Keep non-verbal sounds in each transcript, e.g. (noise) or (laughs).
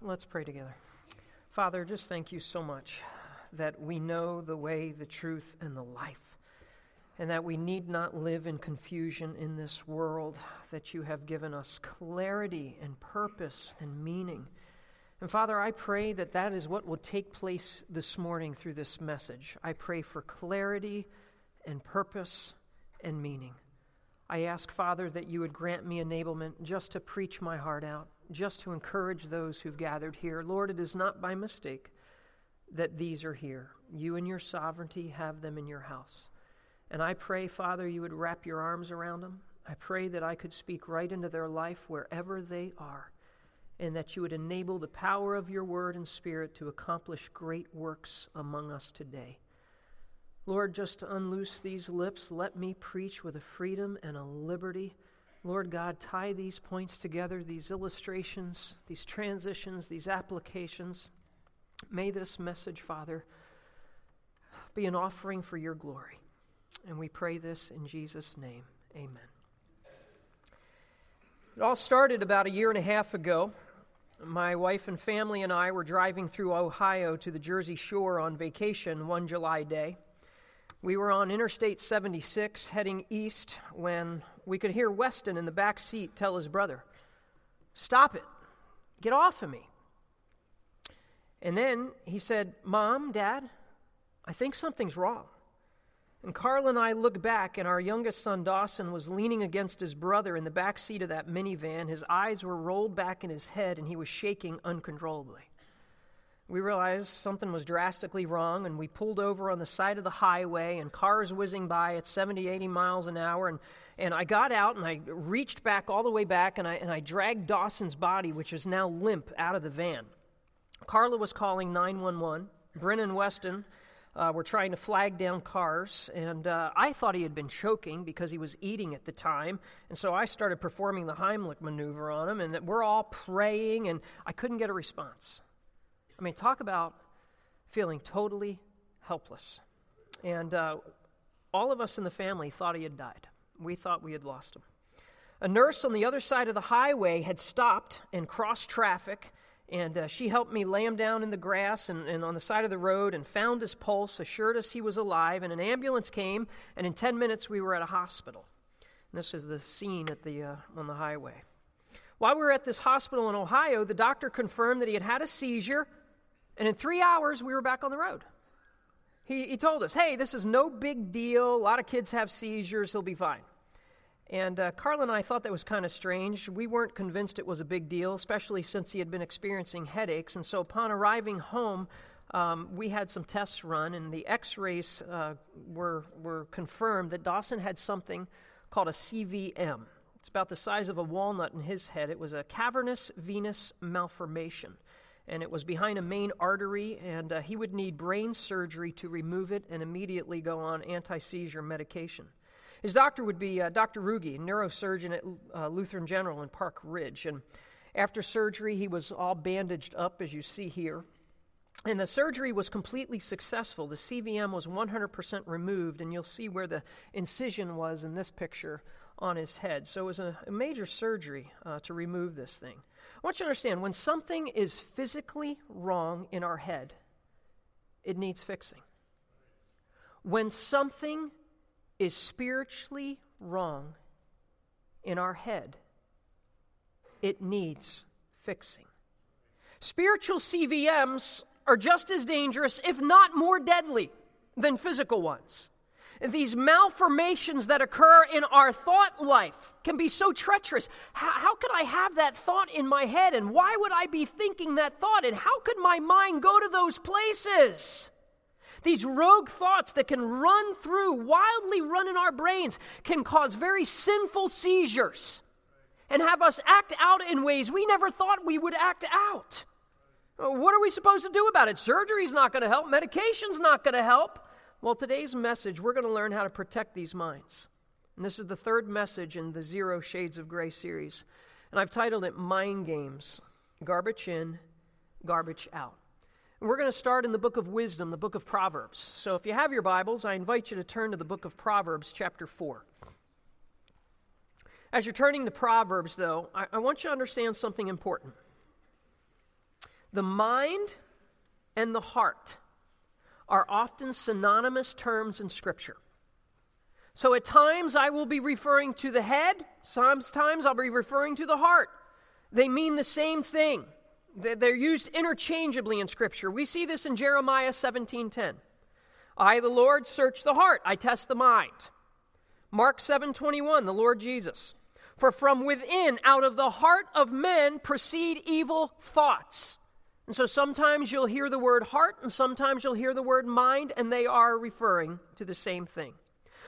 Let's pray together. Father, just thank you so much that we know the way, the truth, and the life, and that we need not live in confusion in this world, that you have given us clarity and purpose and meaning. And Father, I pray that that is what will take place this morning through this message. I pray for clarity and purpose and meaning. I ask, Father, that you would grant me enablement just to preach my heart out just to encourage those who've gathered here. Lord, it is not by mistake that these are here. You and your sovereignty have them in your house. And I pray, Father, you would wrap your arms around them. I pray that I could speak right into their life wherever they are, and that you would enable the power of your word and spirit to accomplish great works among us today. Lord, just unloose these lips, let me preach with a freedom and a liberty Lord God, tie these points together, these illustrations, these transitions, these applications. May this message, Father, be an offering for your glory. And we pray this in Jesus' name. Amen. It all started about a year and a half ago. My wife and family and I were driving through Ohio to the Jersey Shore on vacation one July day. We were on Interstate 76 heading east when we could hear Weston in the back seat tell his brother, Stop it. Get off of me. And then he said, Mom, Dad, I think something's wrong. And Carla and I looked back, and our youngest son, Dawson, was leaning against his brother in the back seat of that minivan. His eyes were rolled back in his head, and he was shaking uncontrollably we realized something was drastically wrong and we pulled over on the side of the highway and cars whizzing by at 70 80 miles an hour and, and i got out and i reached back all the way back and I, and I dragged dawson's body which was now limp out of the van carla was calling 911 brennan weston uh, were trying to flag down cars, and uh, I thought he had been choking because he was eating at the time. And so I started performing the Heimlich maneuver on him, and we're all praying, and I couldn't get a response. I mean, talk about feeling totally helpless. And uh, all of us in the family thought he had died. We thought we had lost him. A nurse on the other side of the highway had stopped and crossed traffic, and uh, she helped me lay him down in the grass and, and on the side of the road and found his pulse, assured us he was alive, and an ambulance came, and in 10 minutes we were at a hospital. And this is the scene at the, uh, on the highway. While we were at this hospital in Ohio, the doctor confirmed that he had had a seizure and in three hours, we were back on the road. He, he told us, hey, this is no big deal. A lot of kids have seizures. He'll be fine. And uh, Carla and I thought that was kind of strange. We weren't convinced it was a big deal, especially since he had been experiencing headaches. And so upon arriving home, um, we had some tests run, and the x rays uh, were, were confirmed that Dawson had something called a CVM. It's about the size of a walnut in his head. It was a cavernous venous malformation and it was behind a main artery, and uh, he would need brain surgery to remove it and immediately go on anti seizure medication. His doctor would be uh, Dr. Ruge, neurosurgeon at uh, Lutheran General in Park Ridge. And after surgery, he was all bandaged up, as you see here. And the surgery was completely successful. The CVM was 100% removed, and you'll see where the incision was in this picture on his head. So it was a, a major surgery uh, to remove this thing. I want you to understand when something is physically wrong in our head, it needs fixing. When something is spiritually wrong in our head, it needs fixing. Spiritual CVMs are just as dangerous, if not more deadly, than physical ones these malformations that occur in our thought life can be so treacherous. How, how, could I have that thought in my head? And why would I be thinking that thought? And how could my mind go to those places? These rogue thoughts that can run through, wildly run in our brains, can cause very sinful seizures and have us act out in ways we never thought we would act out. What are we supposed to do about it? Surgery's not going to help, medication's not going to help. Well, today's message, we're going to learn how to protect these minds. And this is the third message in the Zero Shades of Gray series. And I've titled it Mind Games Garbage In, Garbage Out. And we're going to start in the book of wisdom, the book of Proverbs. So if you have your Bibles, I invite you to turn to the book of Proverbs, chapter 4. As you're turning to Proverbs, though, I, I want you to understand something important. The mind and the heart are often synonymous terms in Scripture. So at times I will be referring to the head, sometimes I'll be referring to the heart. They mean the same thing. They're used interchangeably in Scripture. We see this in Jeremiah 17:10. I, the Lord, search the heart. I test the mind. Mark 7:21, the Lord Jesus. For from within, out of the heart of men, proceed evil thoughts. And so sometimes you'll hear the word heart, and sometimes you'll hear the word mind, and they are referring to the same thing.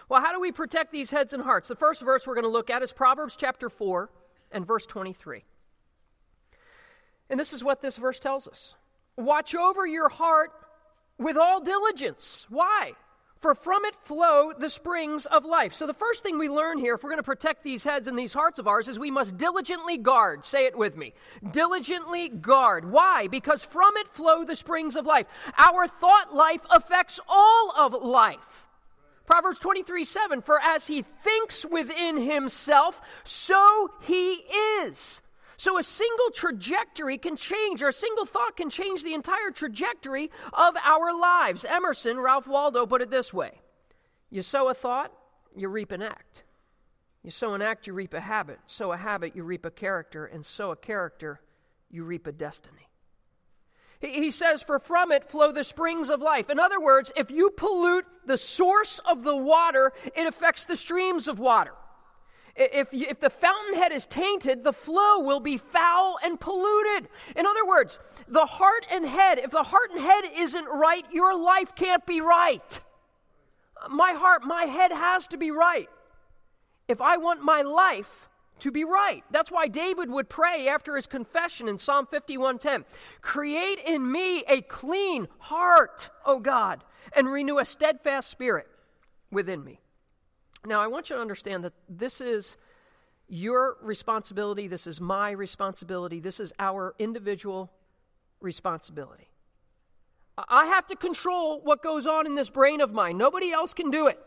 Well, how do we protect these heads and hearts? The first verse we're going to look at is Proverbs chapter 4 and verse 23. And this is what this verse tells us Watch over your heart with all diligence. Why? For from it flow the springs of life. So, the first thing we learn here, if we're going to protect these heads and these hearts of ours, is we must diligently guard. Say it with me. Diligently guard. Why? Because from it flow the springs of life. Our thought life affects all of life. Proverbs 23 7 For as he thinks within himself, so he is. So a single trajectory can change, or a single thought can change the entire trajectory of our lives. Emerson, Ralph Waldo, put it this way You sow a thought, you reap an act. You sow an act, you reap a habit. Sow a habit, you reap a character. And sow a character, you reap a destiny. He says, For from it flow the springs of life. In other words, if you pollute the source of the water, it affects the streams of water. If, if the fountainhead is tainted, the flow will be foul and polluted. In other words, the heart and head, if the heart and head isn't right, your life can't be right. My heart, my head has to be right. If I want my life to be right. That's why David would pray after his confession in Psalm 51:10, "Create in me a clean heart, O God, and renew a steadfast spirit within me." Now, I want you to understand that this is your responsibility, this is my responsibility, this is our individual responsibility. I have to control what goes on in this brain of mine. Nobody else can do it.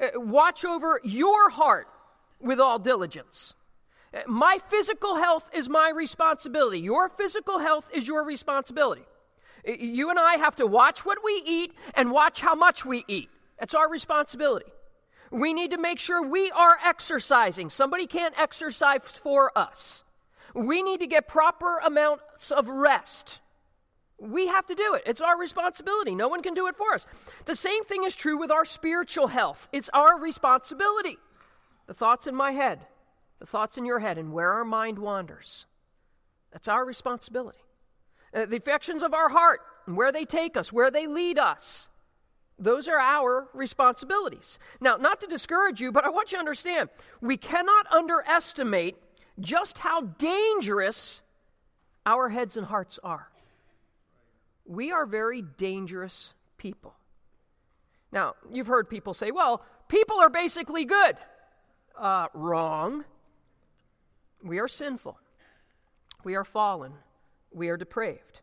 Uh, watch over your heart with all diligence. My physical health is my responsibility. Your physical health is your responsibility. You and I have to watch what we eat and watch how much we eat. That's our responsibility. We need to make sure we are exercising. Somebody can't exercise for us. We need to get proper amounts of rest. We have to do it. It's our responsibility. No one can do it for us. The same thing is true with our spiritual health. It's our responsibility the thoughts in my head, the thoughts in your head, and where our mind wanders. That's our responsibility. Uh, the affections of our heart, and where they take us, where they lead us. Those are our responsibilities. Now, not to discourage you, but I want you to understand we cannot underestimate just how dangerous our heads and hearts are. We are very dangerous people. Now, you've heard people say, well, people are basically good. Uh, wrong. We are sinful. We are fallen. We are depraved.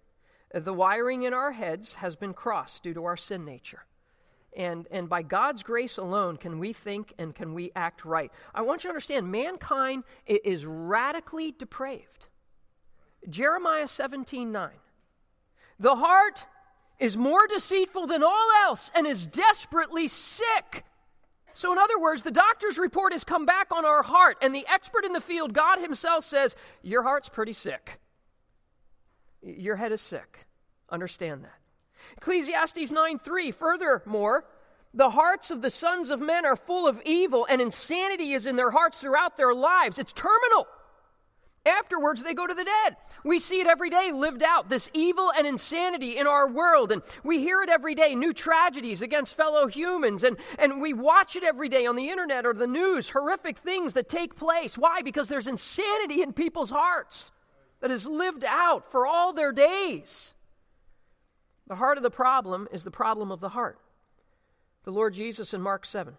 The wiring in our heads has been crossed due to our sin nature. And, and by God's grace alone can we think and can we act right. I want you to understand mankind is radically depraved. Jeremiah 17 9. The heart is more deceitful than all else and is desperately sick. So, in other words, the doctor's report has come back on our heart, and the expert in the field, God Himself, says, Your heart's pretty sick. Your head is sick. Understand that. Ecclesiastes 9 3, furthermore, the hearts of the sons of men are full of evil, and insanity is in their hearts throughout their lives. It's terminal. Afterwards, they go to the dead. We see it every day lived out, this evil and insanity in our world. And we hear it every day new tragedies against fellow humans. And, and we watch it every day on the internet or the news horrific things that take place. Why? Because there's insanity in people's hearts that is lived out for all their days. The heart of the problem is the problem of the heart. The Lord Jesus in Mark 7.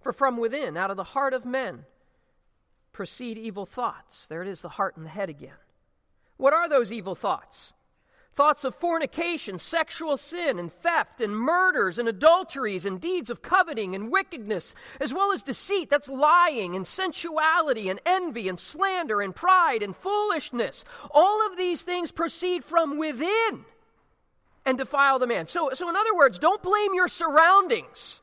For from within, out of the heart of men, proceed evil thoughts. There it is, the heart and the head again. What are those evil thoughts? thoughts of fornication, sexual sin, and theft, and murders, and adulteries, and deeds of coveting and wickedness, as well as deceit, that's lying, and sensuality, and envy, and slander, and pride, and foolishness. All of these things proceed from within and defile the man. So, so in other words, don't blame your surroundings.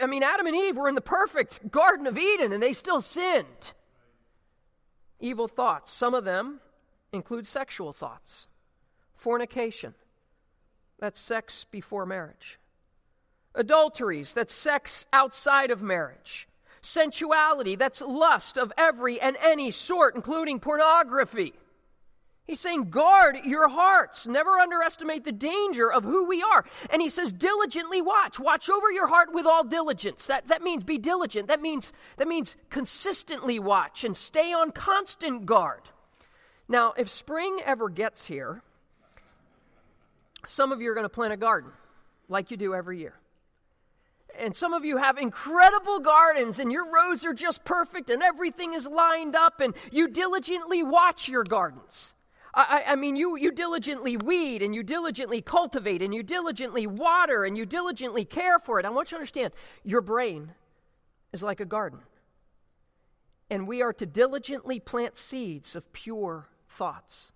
I mean, Adam and Eve were in the perfect Garden of Eden, and they still sinned. Evil thoughts, some of them include sexual thoughts fornication, that's sex before marriage. Adulteries, that's sex outside of marriage. Sensuality, that's lust of every and any sort, including pornography. He's saying, guard your hearts. Never underestimate the danger of who we are. And he says, diligently watch. Watch over your heart with all diligence. That, that means be diligent. That means, that means consistently watch and stay on constant guard. Now, if spring ever gets here, some of you are going to plant a garden like you do every year. And some of you have incredible gardens, and your rows are just perfect, and everything is lined up, and you diligently watch your gardens. I, I, mean, you, you diligently weed, and you diligently cultivate, and you diligently water, and you diligently care for it. I want you to understand your brain is like a garden. And we are to diligently plant seeds of pure thoughts.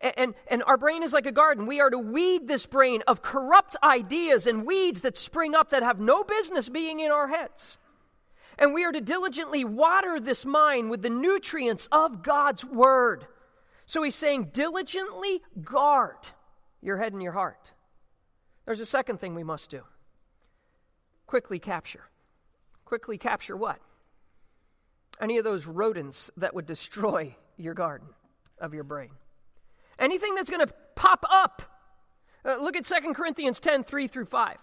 And, and, and, our brain is like a garden. We are to weed this brain of corrupt ideas and weeds that spring up that have no business being in our heads. And we are to diligently water this mind with the nutrients of God's Word. So he's saying, diligently guard your head and your heart. There's a second thing we must do quickly capture. Quickly capture what? Any of those rodents that would destroy your garden of your brain. Anything that's going to pop up. Uh, look at 2 Corinthians 10 3 through 5.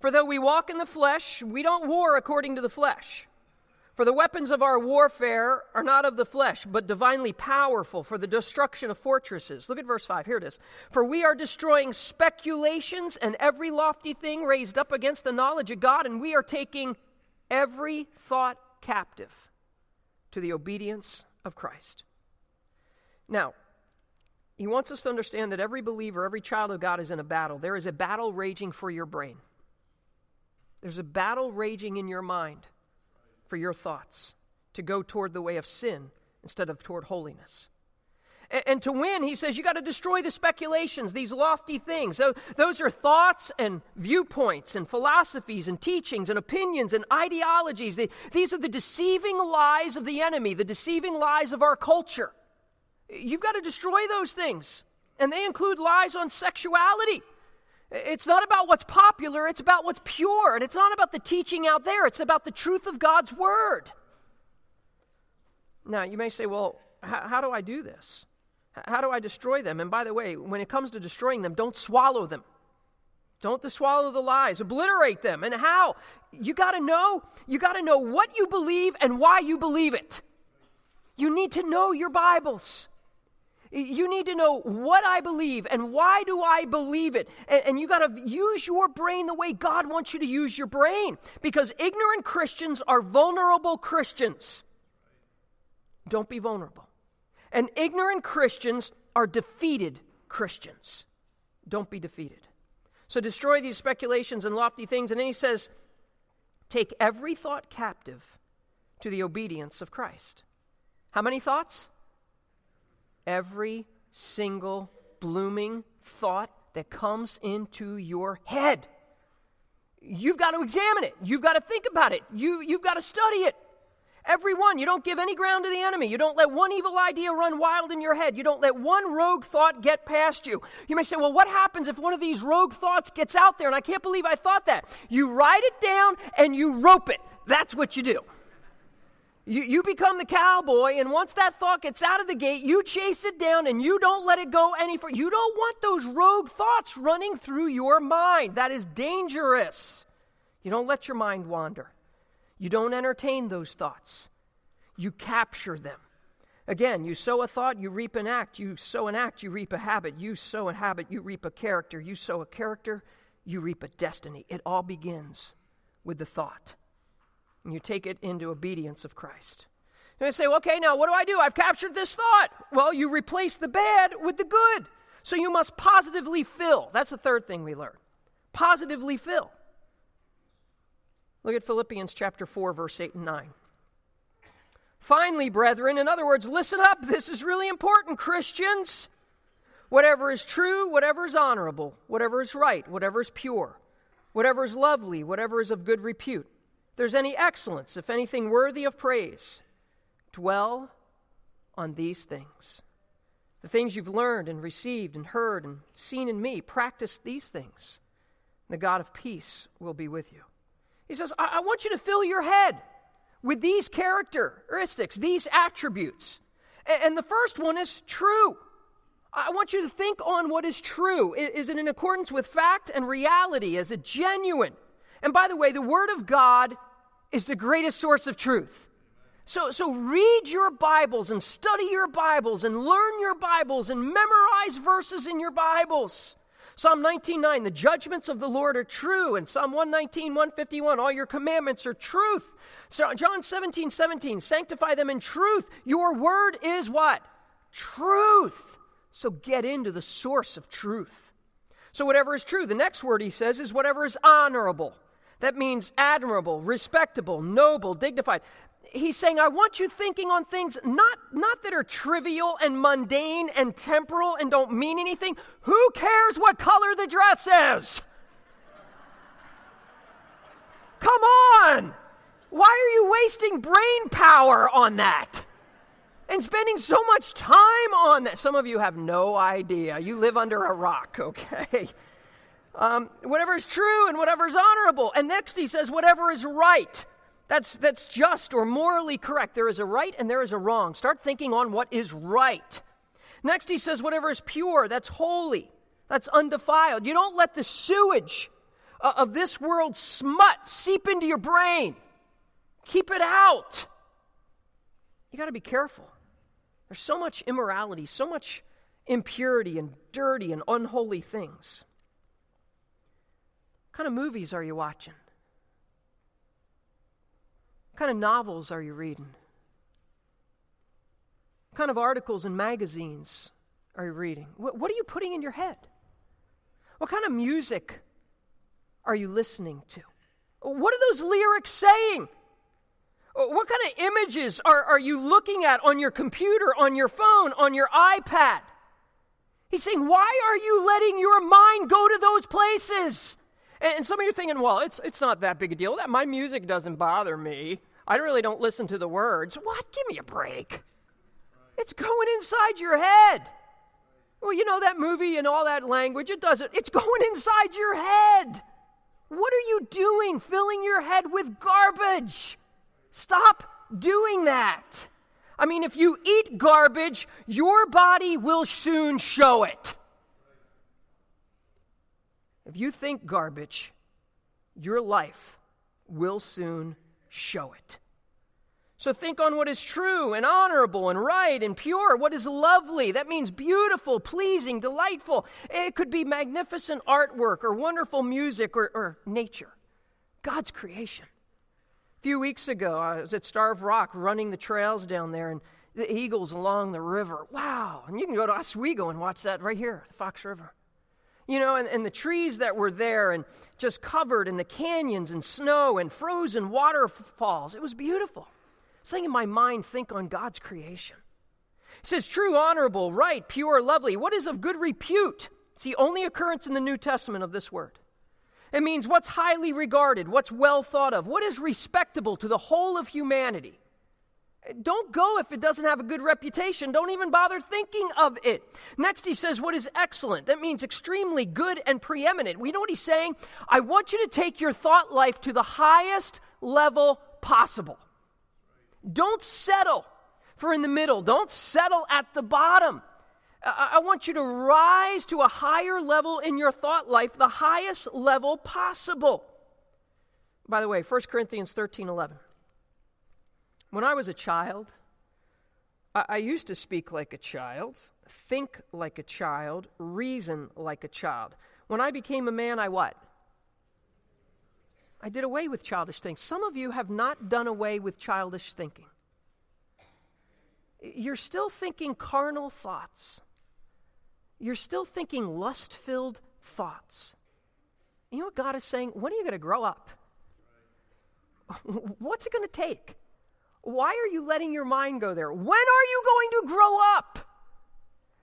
For though we walk in the flesh, we don't war according to the flesh. For the weapons of our warfare are not of the flesh, but divinely powerful for the destruction of fortresses. Look at verse 5. Here it is. For we are destroying speculations and every lofty thing raised up against the knowledge of God, and we are taking every thought captive to the obedience of Christ. Now, he wants us to understand that every believer, every child of God is in a battle. There is a battle raging for your brain, there's a battle raging in your mind for your thoughts to go toward the way of sin instead of toward holiness. And, to win, he says, you got to destroy the speculations, these lofty things. So, those are thoughts and viewpoints and philosophies and teachings and opinions and ideologies. these are the deceiving lies of the enemy, the deceiving lies of our culture. You've got to destroy those things. And they include lies on sexuality. It's not about what's popular, it's about what's pure. And it's not about the teaching out there, it's about the truth of God's word. Now, you may say, well, how, how do I do this? How do I destroy them? And by the way, when it comes to destroying them, don't swallow them. Don't swallow the lies, obliterate them. And how? You got to know, you got to know what you believe and why you believe it. You need to know your Bibles. You need to know what I believe and why do I believe it. And, and you got to use your brain the way God wants you to use your brain. Because ignorant Christians are vulnerable Christians. Don't be vulnerable. And ignorant Christians are defeated Christians. Don't be defeated. So destroy these speculations and lofty things. And then he says, take every thought captive to the obedience of Christ. How many thoughts? Every single blooming thought that comes into your head. You've got to examine it. You've got to think about it. You, you've got to study it. Every one. You don't give any ground to the enemy. You don't let one evil idea run wild in your head. You don't let one rogue thought get past you. You may say, well, what happens if one of these rogue thoughts gets out there? And I can't believe I thought that. You write it down and you rope it. That's what you do. You, you become the cowboy, and once that thought gets out of the gate, you chase it down and you don't let it go any further. You don't want those rogue thoughts running through your mind. That is dangerous. You don't let your mind wander. You don't entertain those thoughts. You capture them. Again, you sow a thought, you reap an act. You sow an act, you reap a habit. You sow a habit, you reap a character. You sow a character, you reap a destiny. It all begins with the thought and you take it into obedience of Christ. And I say, okay, now what do I do? I've captured this thought. Well, you replace the bad with the good. So you must positively fill. That's the third thing we learn. Positively fill. Look at Philippians chapter 4, verse 8 and 9. Finally, brethren, in other words, listen up. This is really important, Christians. Whatever is true, whatever is honorable, whatever is right, whatever is pure, whatever is lovely, whatever is of good repute, there's any excellence, if anything worthy of praise, dwell on these things. The things you've learned and received and heard and seen in me, practice these things. and The God of peace will be with you. He says, I, I want you to fill your head with these characteristics, these attributes. And, and the first one is true. I want you to think on what is true. Is it in accordance with fact and reality? Is it genuine? And by the way, the Word of God is the greatest source of truth. So, so read your Bibles and study your Bibles and learn your Bibles and memorize verses in your Bibles. Psalm 19:9, the judgments of the Lord are true. And Psalm 119, 151, all your commandments are truth. So John 17, 17, sanctify them in truth. Your word is what? Truth. So get into the source of truth. So, whatever is true. The next word he says is whatever is honorable. That means admirable, respectable, noble, dignified. He's saying, I want you thinking on things not, not that are trivial and mundane and temporal and don't mean anything. Who cares what color the dress is? Come on! Why are you wasting brain power on that? and spending so much time on that. Some of you have no idea. You live under a rock, (laughs) okay? Um, whatever is true and whatever is honorable. And next he says, whatever is right. That's, that's just or morally correct. There is a right and there is a wrong. Start thinking on what is right. Next he says, whatever is pure, that's holy, that's undefiled. You don't let the sewage uh, of this world smut seep into your brain. Keep it out. You got to be careful. There's so much immorality, so much impurity and dirty and unholy things. Kind of movies are you watching? What kind of novels are you reading? What kind of articles and magazines are you reading? What, what are you putting in your head? What kind of music are you listening to? What are those lyrics saying? What kind of images are, are you looking at on your computer, on your phone, on your iPad? He's saying, Why are you letting your mind go to those places? And, some of you are thinking, Well, it's, it's not that big a deal. That My music doesn't bother me. I really don't listen to the words. What? Give me a break. It's going inside your head. Well, you know that movie and all that language, it doesn't. It's going inside your head. What are you doing filling your head with garbage? Stop doing that. I mean, if you eat garbage, your body will soon show it. If you think garbage, your life will soon show it. So think on what is true and honorable and right and pure, what is lovely. That means beautiful, pleasing, delightful. It could be magnificent artwork or wonderful music or, or nature, God's creation A few weeks ago, I was at Starved Rock running the trails down there and the eagles along the river. Wow. And you can go to Oswego and watch that right here, the Fox River. You know, and, and the trees that were there and just covered in the canyons and snow and frozen waterfalls. It was beautiful. Saying in my mind, think on God's creation. It says, true, honorable, right, pure, lovely. What is of good repute? It's the only occurrence in the New Testament of this word. It means what's highly regarded, what's well thought of, what is respectable to the whole of humanity. Don't go if it doesn't have a good reputation. Don't even bother thinking of it. Next, he says, What is excellent? That means extremely good and preeminent. We know what he's saying? I want you to take your thought life to the highest level possible. Don't settle for in the middle, don't settle at the bottom. I want you to rise to a higher level in your thought life, the highest level possible. By the way, 1 Corinthians 13 11. When I was a child, I, used to speak like a child, think like a child, reason like a child. When I became a man, I what? I did away with childish things. Some of you have not done away with childish thinking. you're still thinking carnal thoughts. You're still thinking lust filled thoughts. You know what God is saying? When are you going to grow up? (laughs) What's it going to take? Why are you letting your mind go there? When are you going to grow up?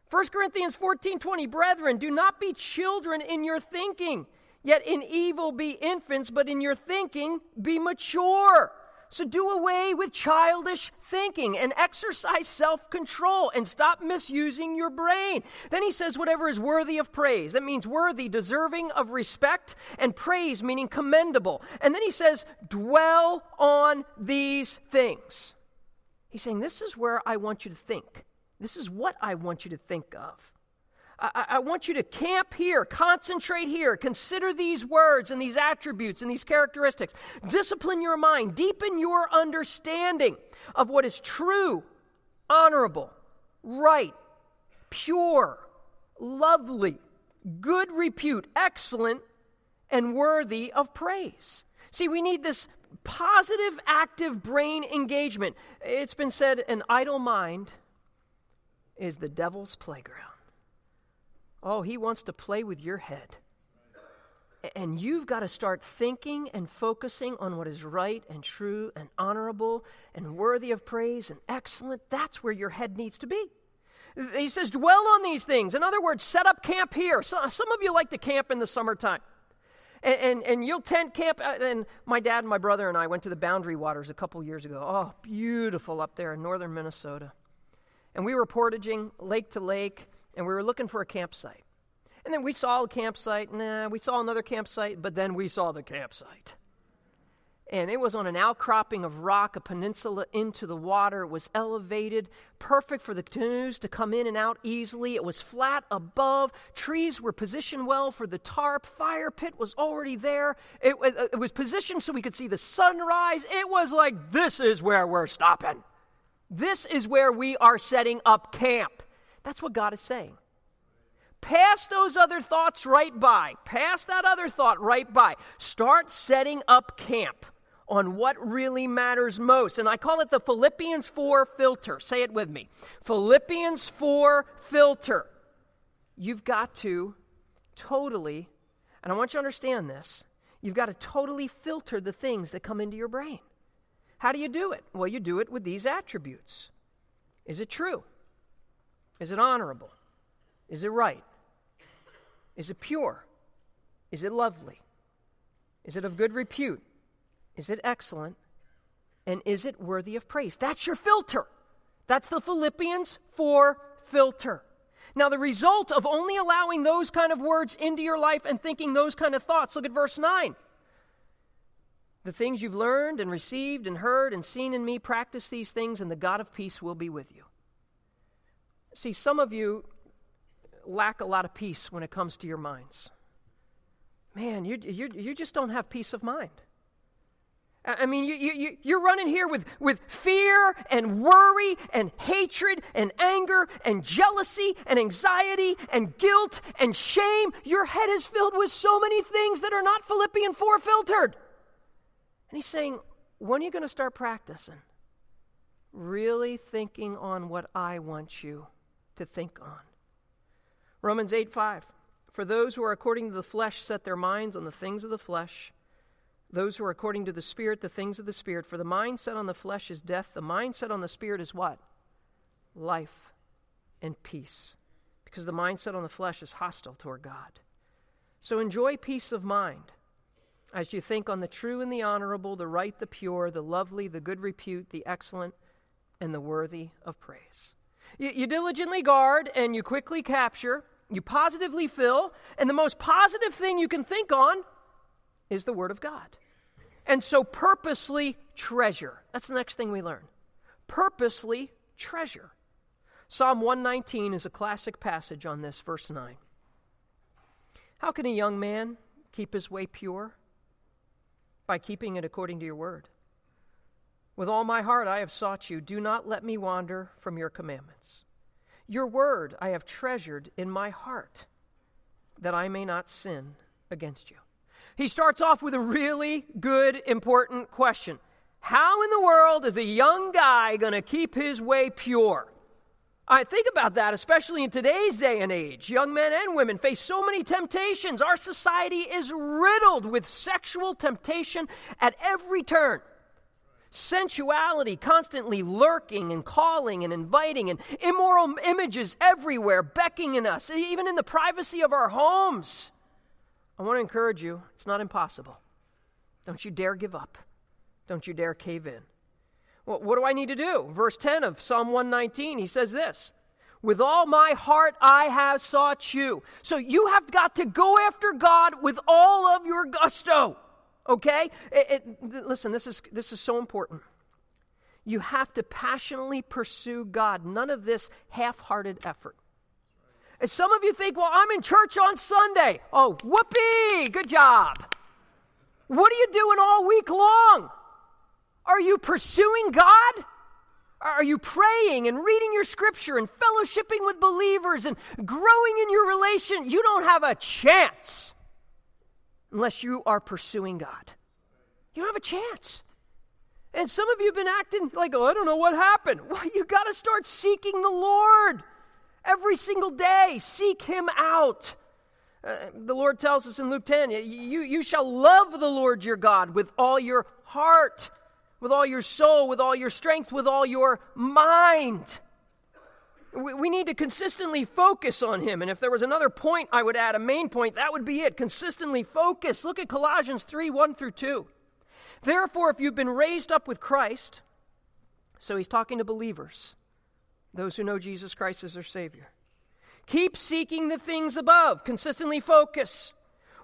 1 Corinthians 14 20, brethren, do not be children in your thinking, yet in evil be infants, but in your thinking be mature. So do away with childish thinking and exercise self control and stop misusing your brain. Then he says, whatever is worthy of praise. That means worthy, deserving of respect, and praise meaning commendable. And then he says, dwell on these things. He's saying, this is where I want you to think. This is what I want you to think of. I, I, want you to camp here, concentrate here, consider these words and these attributes and these characteristics. Discipline your mind, deepen your understanding of what is true, honorable, right, pure, lovely, good repute, excellent, and worthy of praise. See, we need this positive, active brain engagement. It's been said an idle mind is the devil's playground. Oh, he wants to play with your head. And you've got to start thinking and focusing on what is right and true and honorable and worthy of praise and excellent. That's where your head needs to be. He says, dwell on these things. In other words, set up camp here. So, some of you like to camp in the summertime. And, and, and, you'll tent camp. Uh, and my dad and my brother and I went to the Boundary Waters a couple years ago. Oh, beautiful up there in northern Minnesota. And we were portaging lake to lake and we were looking for a campsite. And then we saw a campsite, nah, uh, we saw another campsite, but then we saw the campsite. And it was on an outcropping of rock, a peninsula into the water. It was elevated, perfect for the canoes to come in and out easily. It was flat above. Trees were positioned well for the tarp. Fire pit was already there. It, uh, it was positioned so we could see the sunrise. It was like, this is where we're stopping. This is where we are setting up camp. That's what God is saying. Pass those other thoughts right by. Pass that other thought right by. Start setting up camp on what really matters most. And I call it the Philippians 4 filter. Say it with me Philippians 4 filter. You've got to totally, and I want you to understand this, you've got to totally filter the things that come into your brain. How do you do it? Well, you do it with these attributes. Is it true? Is it honorable? Is it right? Is it pure? Is it lovely? Is it of good repute? Is it excellent? And is it worthy of praise? That's your filter. That's the Philippians 4 filter. Now, the result of only allowing those kind of words into your life and thinking those kind of thoughts, look at verse 9. The things you've learned and received and heard and seen in me, practice these things, and the God of peace will be with you. See, some of you lack a lot of peace when it comes to your minds. Man, you, you, you just don't have peace of mind. I mean, you, you, you're running here with, with fear and worry and hatred and anger and jealousy and anxiety and guilt and shame. Your head is filled with so many things that are not Philippian 4 filtered. And he's saying, when are you going to start practicing? Really thinking on what I want you to think on. Romans 8 5. For those who are according to the flesh set their minds on the things of the flesh. Those who are according to the Spirit, the things of the Spirit. For the mind set on the flesh is death. The mind set on the Spirit is what? Life and peace. Because the mind set on the flesh is hostile toward God. So enjoy peace of mind as you think on the true and the honorable, the right, the pure, the lovely, the good repute, the excellent, and the worthy of praise. You, you diligently guard and you quickly capture, you positively fill, and the most positive thing you can think on is the Word of God. And so purposely treasure. That's the next thing we learn. Purposely treasure. Psalm 119 is a classic passage on this, verse 9. How can a young man keep his way pure? By keeping it according to your word. With all my heart I have sought you. Do not let me wander from your commandments. Your word I have treasured in my heart, that I may not sin against you. He starts off with a really good, important question How in the world is a young guy going to keep his way pure? I think about that, especially in today's day and age. Young men and women face so many temptations. Our society is riddled with sexual temptation at every turn. Sensuality constantly lurking and calling and inviting, and immoral images everywhere beckoning us, even in the privacy of our homes. I want to encourage you it's not impossible. Don't you dare give up. Don't you dare cave in. Well, what do I need to do? Verse 10 of Psalm 119, he says this With all my heart I have sought you. So you have got to go after God with all of your gusto. Okay? It, it, listen, this is, this is so important. You have to passionately pursue God, none of this half hearted effort. And some of you think, well, I'm in church on Sunday. Oh, whoopee! Good job. What are you doing all week long? Are you pursuing God? Are you praying and reading your scripture and fellowshipping with believers and growing in your relation? You don't have a chance unless you are pursuing God. You don't have a chance. And some of you have been acting like, oh, I don't know what happened. (laughs) Well, you got to start seeking the Lord every single day. Seek Him out. Uh, the Lord tells us in Luke 10 you, you shall love the Lord your God with all your heart with all your soul, with all your strength, with all your mind. We, need to consistently focus on Him. And if there was another point I would add, a main point, that would be it. Consistently focus. Look at Colossians 3 1 through 2. Therefore, if you've been raised up with Christ, so he's talking to believers, those who know Jesus Christ as their Savior. Keep seeking the things above. Consistently focus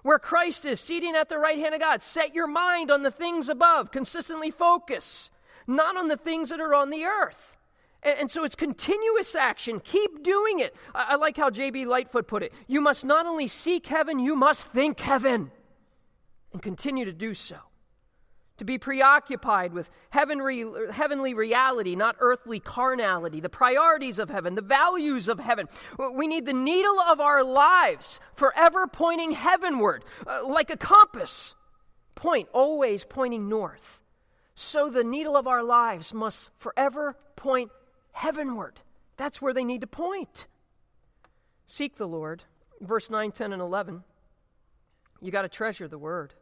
where Christ is, seating at the right hand of God. Set your mind on the things above. Consistently focus, not on the things that are on the earth. And, so it's continuous action. Keep doing it. I, like how J.B. Lightfoot put it. You must not only seek heaven, you must think heaven and continue to do so to be preoccupied with heavenly, heavenly reality, not earthly carnality, the priorities of heaven, the values of heaven. We need the needle of our lives forever pointing heavenward, uh, like a compass. Point, always pointing north. So the needle of our lives must forever point heavenward. That's where they need to point. Seek the Lord. Verse 9, 10, and 11. You got to treasure the word.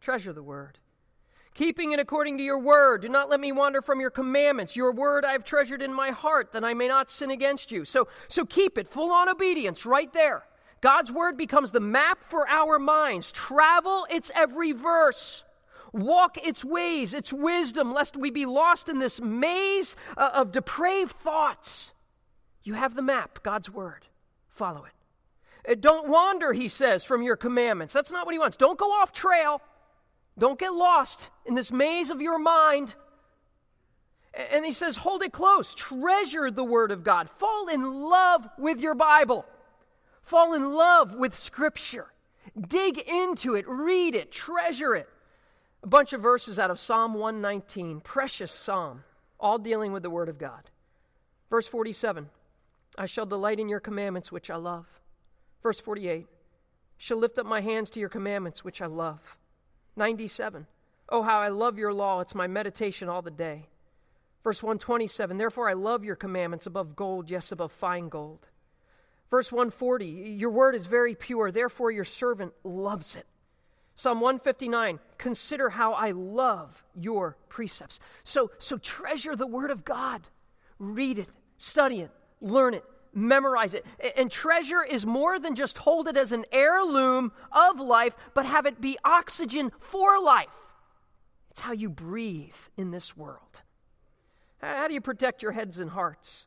Treasure the word keeping it according to your word. Do not let me wander from your commandments. Your word I have treasured in my heart, that I may not sin against you. So, so keep it, full on obedience, right there. God's word becomes the map for our minds. Travel its every verse. Walk its ways, its wisdom, lest we be lost in this maze uh, of depraved thoughts. You have the map, God's word. Follow it. Uh, don't wander, he says, from your commandments. That's not what he wants. Don't go off trail. Don't get lost in this maze of your mind. And he says, hold it close. Treasure the Word of God. Fall in love with your Bible. Fall in love with Scripture. Dig into it. Read it. Treasure it. A bunch of verses out of Psalm 119, precious psalm, all dealing with the Word of God. Verse 47 I shall delight in your commandments, which I love. Verse 48 shall lift up my hands to your commandments, which I love. 97. Oh, how I love your law. It's my meditation all the day. Verse 127. Therefore, I love your commandments above gold, yes, above fine gold. Verse 140. Your word is very pure. Therefore, your servant loves it. Psalm 159. Consider how I love your precepts. So, so treasure the word of God. Read it, study it, learn it, memorize it. And treasure is more than just hold it as an heirloom of life, but have it be oxygen for life. It's how you breathe in this world. How do you protect your heads and hearts?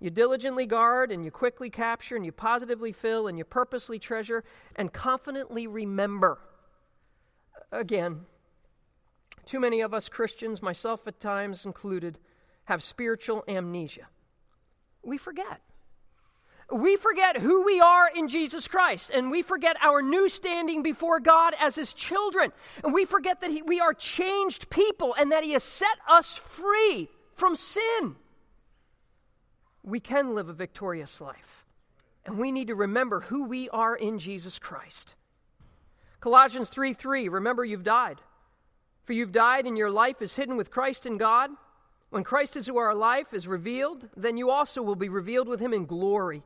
You diligently guard and you quickly capture and you positively fill and you purposely treasure and confidently remember. Again, too many of us Christians, myself at times included, have spiritual amnesia. We forget we forget who we are in Jesus Christ, and we forget our new standing before God as His children, and we forget that he, we are changed people and that He has set us free from sin. We can live a victorious life, and we need to remember who we are in Jesus Christ. Colossians 3 3, remember you've died. For you've died, and your life is hidden with Christ in God. When Christ is who our life is revealed, then you also will be revealed with him in glory.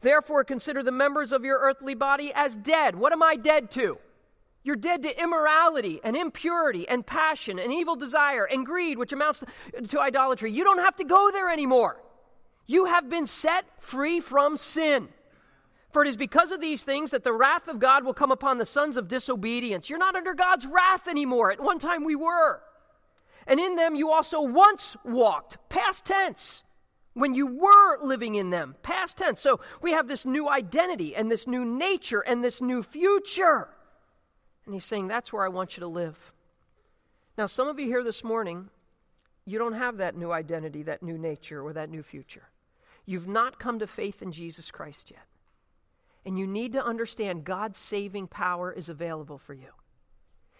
Therefore, consider the members of your earthly body as dead. What am I dead to? You're dead to immorality and impurity and passion and evil desire and greed, which amounts to, to idolatry. You don't have to go there anymore. You have been set free from sin. For it is because of these things that the wrath of God will come upon the sons of disobedience. You're not under God's wrath anymore. At one time we were. And in them you also once walked, past tense, when you were living in them, past tense. So we have this new identity and this new nature and this new future. And he's saying, That's where I want you to live. Now, some of you here this morning, you don't have that new identity, that new nature, or that new future. You've not come to faith in Jesus Christ yet. And you need to understand God's saving power is available for you.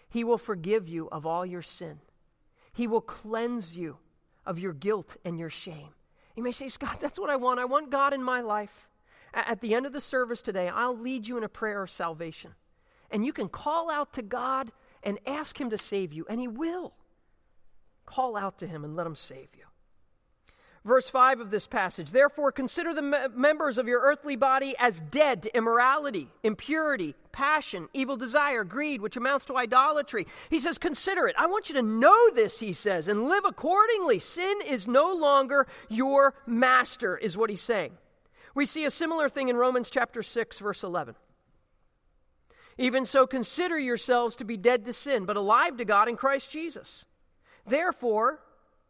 He will forgive you of all your sin. He will cleanse you of your guilt and your shame. You may say, Scott, that's what I want. I want God in my life. At the end of the service today, I'll lead you in a prayer of salvation. And you can call out to God and ask Him to save you, and He will. Call out to Him and let Him save you verse 5 of this passage. Therefore, consider the me- members of your earthly body as dead to immorality, impurity, passion, evil desire, greed, which amounts to idolatry. He says, Consider it. I want you to know this, he says, and live accordingly. Sin is no longer your master, is what he's saying. We see a similar thing in Romans chapter 6, verse 11. Even so, consider yourselves to be dead to sin, but alive to God in Christ Jesus. Therefore,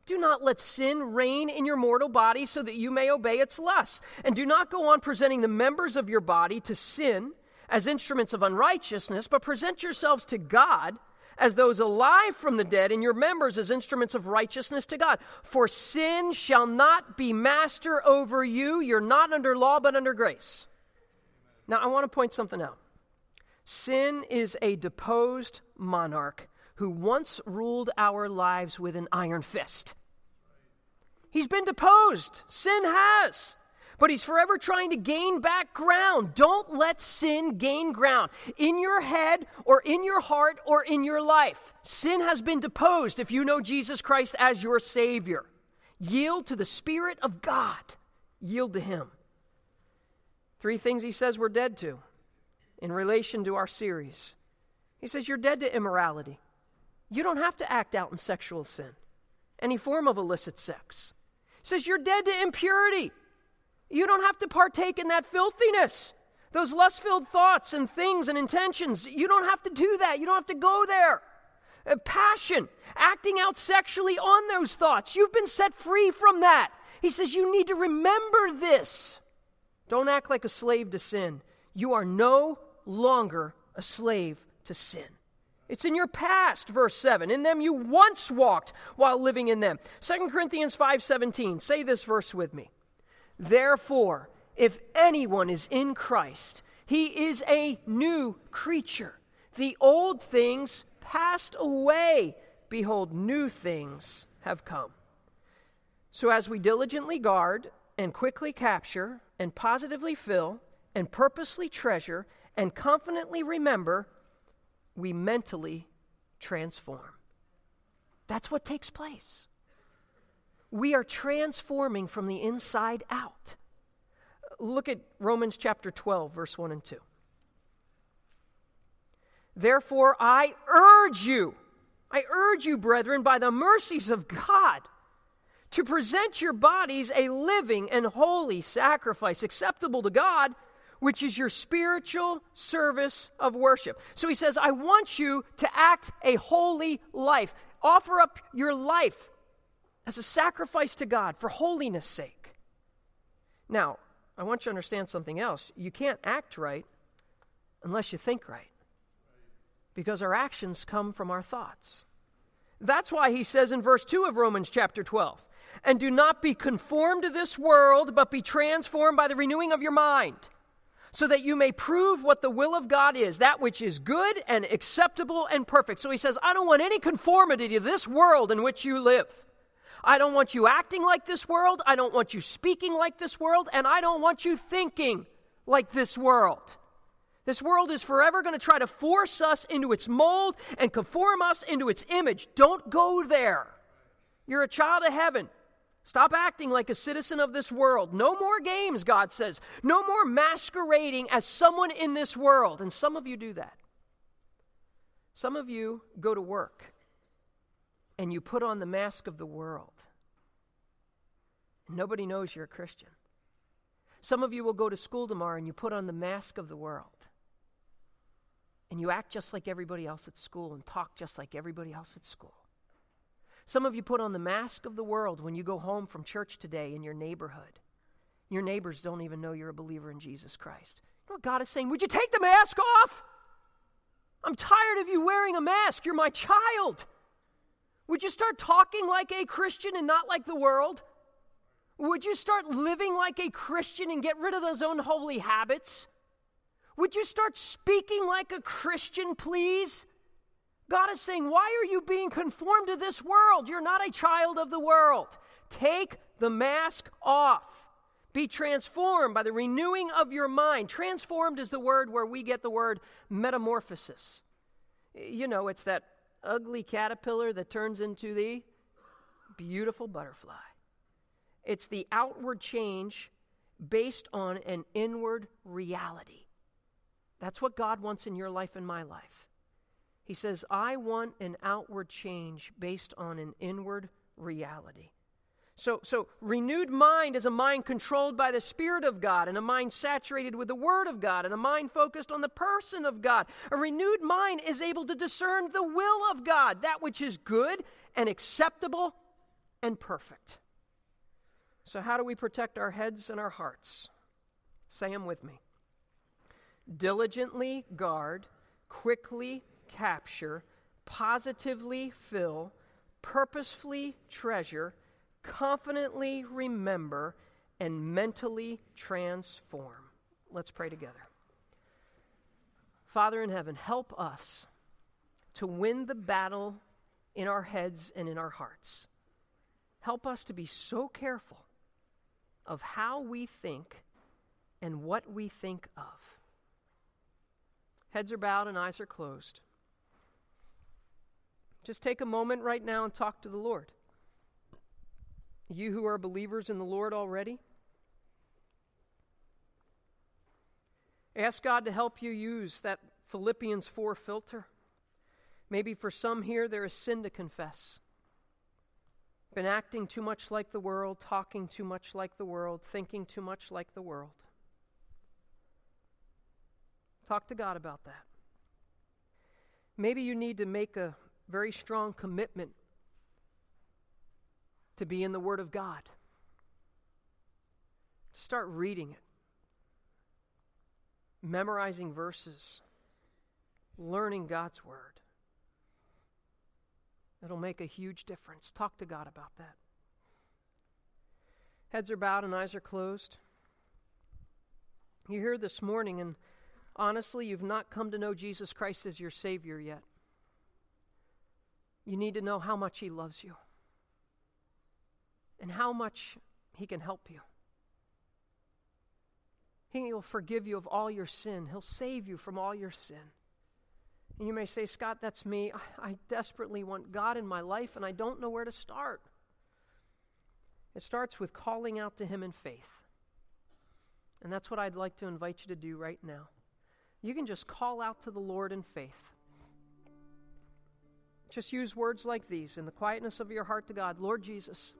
do not let sin reign in your mortal body so that you may obey its lusts. And do not go on presenting the members of your body to sin as instruments of unrighteousness, but present yourselves to God as those alive from the dead, and your members as instruments of righteousness to God. For sin shall not be master over you. You're not under law, but under grace. Now, I want to point something out. Sin is a deposed monarch who once ruled our lives with an iron fist. He's been deposed. Sin has. But he's forever trying to gain back ground. Don't let sin gain ground in your head or in your heart or in your life. Sin has been deposed if you know Jesus Christ as your Savior. Yield to the Spirit of God, yield to Him. Three things he says we're dead to in relation to our series. He says, You're dead to immorality. You don't have to act out in sexual sin, any form of illicit sex. He says you're dead to impurity. You don't have to partake in that filthiness, those lust filled thoughts and things and intentions. You don't have to do that. You don't have to go there. Uh, passion, acting out sexually on those thoughts. You've been set free from that. He says you need to remember this. Don't act like a slave to sin. You are no longer a slave to sin. It's in your past, verse 7. In them you once walked while living in them. 2 Corinthians 5:17. Say this verse with me. Therefore, if anyone is in Christ, he is a new creature. The old things passed away. Behold, new things have come. So as we diligently guard and quickly capture and positively fill and purposely treasure and confidently remember we mentally transform. That's what takes place. We are transforming from the inside out. Look at Romans chapter 12, verse 1 and 2. Therefore, I urge you, I urge you, brethren, by the mercies of God, to present your bodies a living and holy sacrifice acceptable to God which is your spiritual service of worship. So he says, I want you to act a holy life. Offer up your life as a sacrifice to God for holiness' sake. Now, I want you to understand something else. You can't act right unless you think right, because our actions come from our thoughts. That's why he says in verse 2 of Romans chapter 12, and do not be conformed to this world, but be transformed by the renewing of your mind so that you may prove what the will of God is, that which is good and acceptable and perfect. So he says, I don't want any conformity to this world in which you live. I don't want you acting like this world. I don't want you speaking like this world. And I don't want you thinking like this world. This world is forever going to try to force us into its mold and conform us into its image. Don't go there. You're a child of heaven. Stop acting like a citizen of this world. No more games, God says. No more masquerading as someone in this world. And some of you do that. Some of you go to work and you put on the mask of the world. Nobody knows you're a Christian. Some of you will go to school tomorrow and you put on the mask of the world. And you act just like everybody else at school and talk just like everybody else at school. Some of you put on the mask of the world when you go home from church today in your neighborhood. Your neighbors don't even know you're a believer in Jesus Christ. You know what God is saying? Would you take the mask off? I'm tired of you wearing a mask. You're my child. Would you start talking like a Christian and not like the world? Would you start living like a Christian and get rid of those unholy habits? Would you start speaking like a Christian, please? God is saying, Why are you being conformed to this world? You're not a child of the world. Take the mask off. Be transformed by the renewing of your mind. Transformed is the word where we get the word metamorphosis. You know, it's that ugly caterpillar that turns into the beautiful butterfly. It's the outward change based on an inward reality. That's what God wants in your life and my life. He says, I want an outward change based on an inward reality. So, so, renewed mind is a mind controlled by the Spirit of God, and a mind saturated with the Word of God, and a mind focused on the person of God. A renewed mind is able to discern the will of God, that which is good and acceptable and perfect. So, how do we protect our heads and our hearts? Say them with me. Diligently guard, quickly capture, positively fill, purposefully treasure, confidently remember, and mentally transform. Let's pray together. Father in heaven, help us to win the battle in our heads and in our hearts. Help us to be so careful of how we think and what we think of. Heads are bowed and eyes are closed. Just take a moment right now and talk to the Lord. You who are believers in the Lord already, ask God to help you use that Philippians 4 filter. Maybe for some here, there is sin to confess. Been acting too much like the world, talking too much like the world, thinking too much like the world. Talk to God about that. Maybe you need to make a very strong commitment to be in the Word of God. Start reading it, memorizing verses, learning God's Word. It'll make a huge difference. Talk to God about that. Heads are bowed and eyes are closed. You're here this morning, and honestly, you've not come to know Jesus Christ as your Savior yet you need to know how much He loves you and how much He can help you. He will forgive you of all your sin, He'll save you from all your sin. And you may say, Scott, that's me. I, I desperately want God in my life and I don't know where to start. It starts with calling out to Him in faith. And that's what I'd like to invite you to do right now. You can just call out to the Lord in faith. Just use words like these in the quietness of your heart to God Lord Jesus,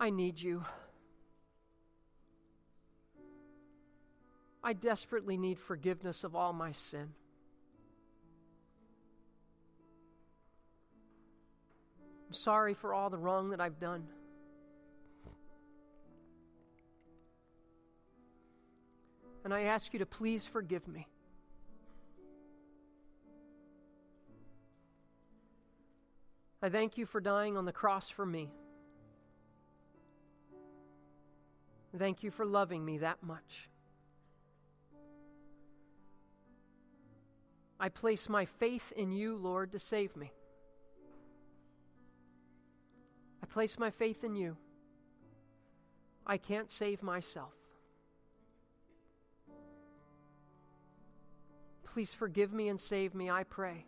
I need you. I desperately need forgiveness of all my sin. I'm sorry for all the wrong that I've done. And I ask you to please forgive me. I thank you for dying on the cross for me. Thank you for loving me that much. I place my faith in you, Lord, to save me. I place my faith in you. I can't save myself. Please forgive me and save me, I pray.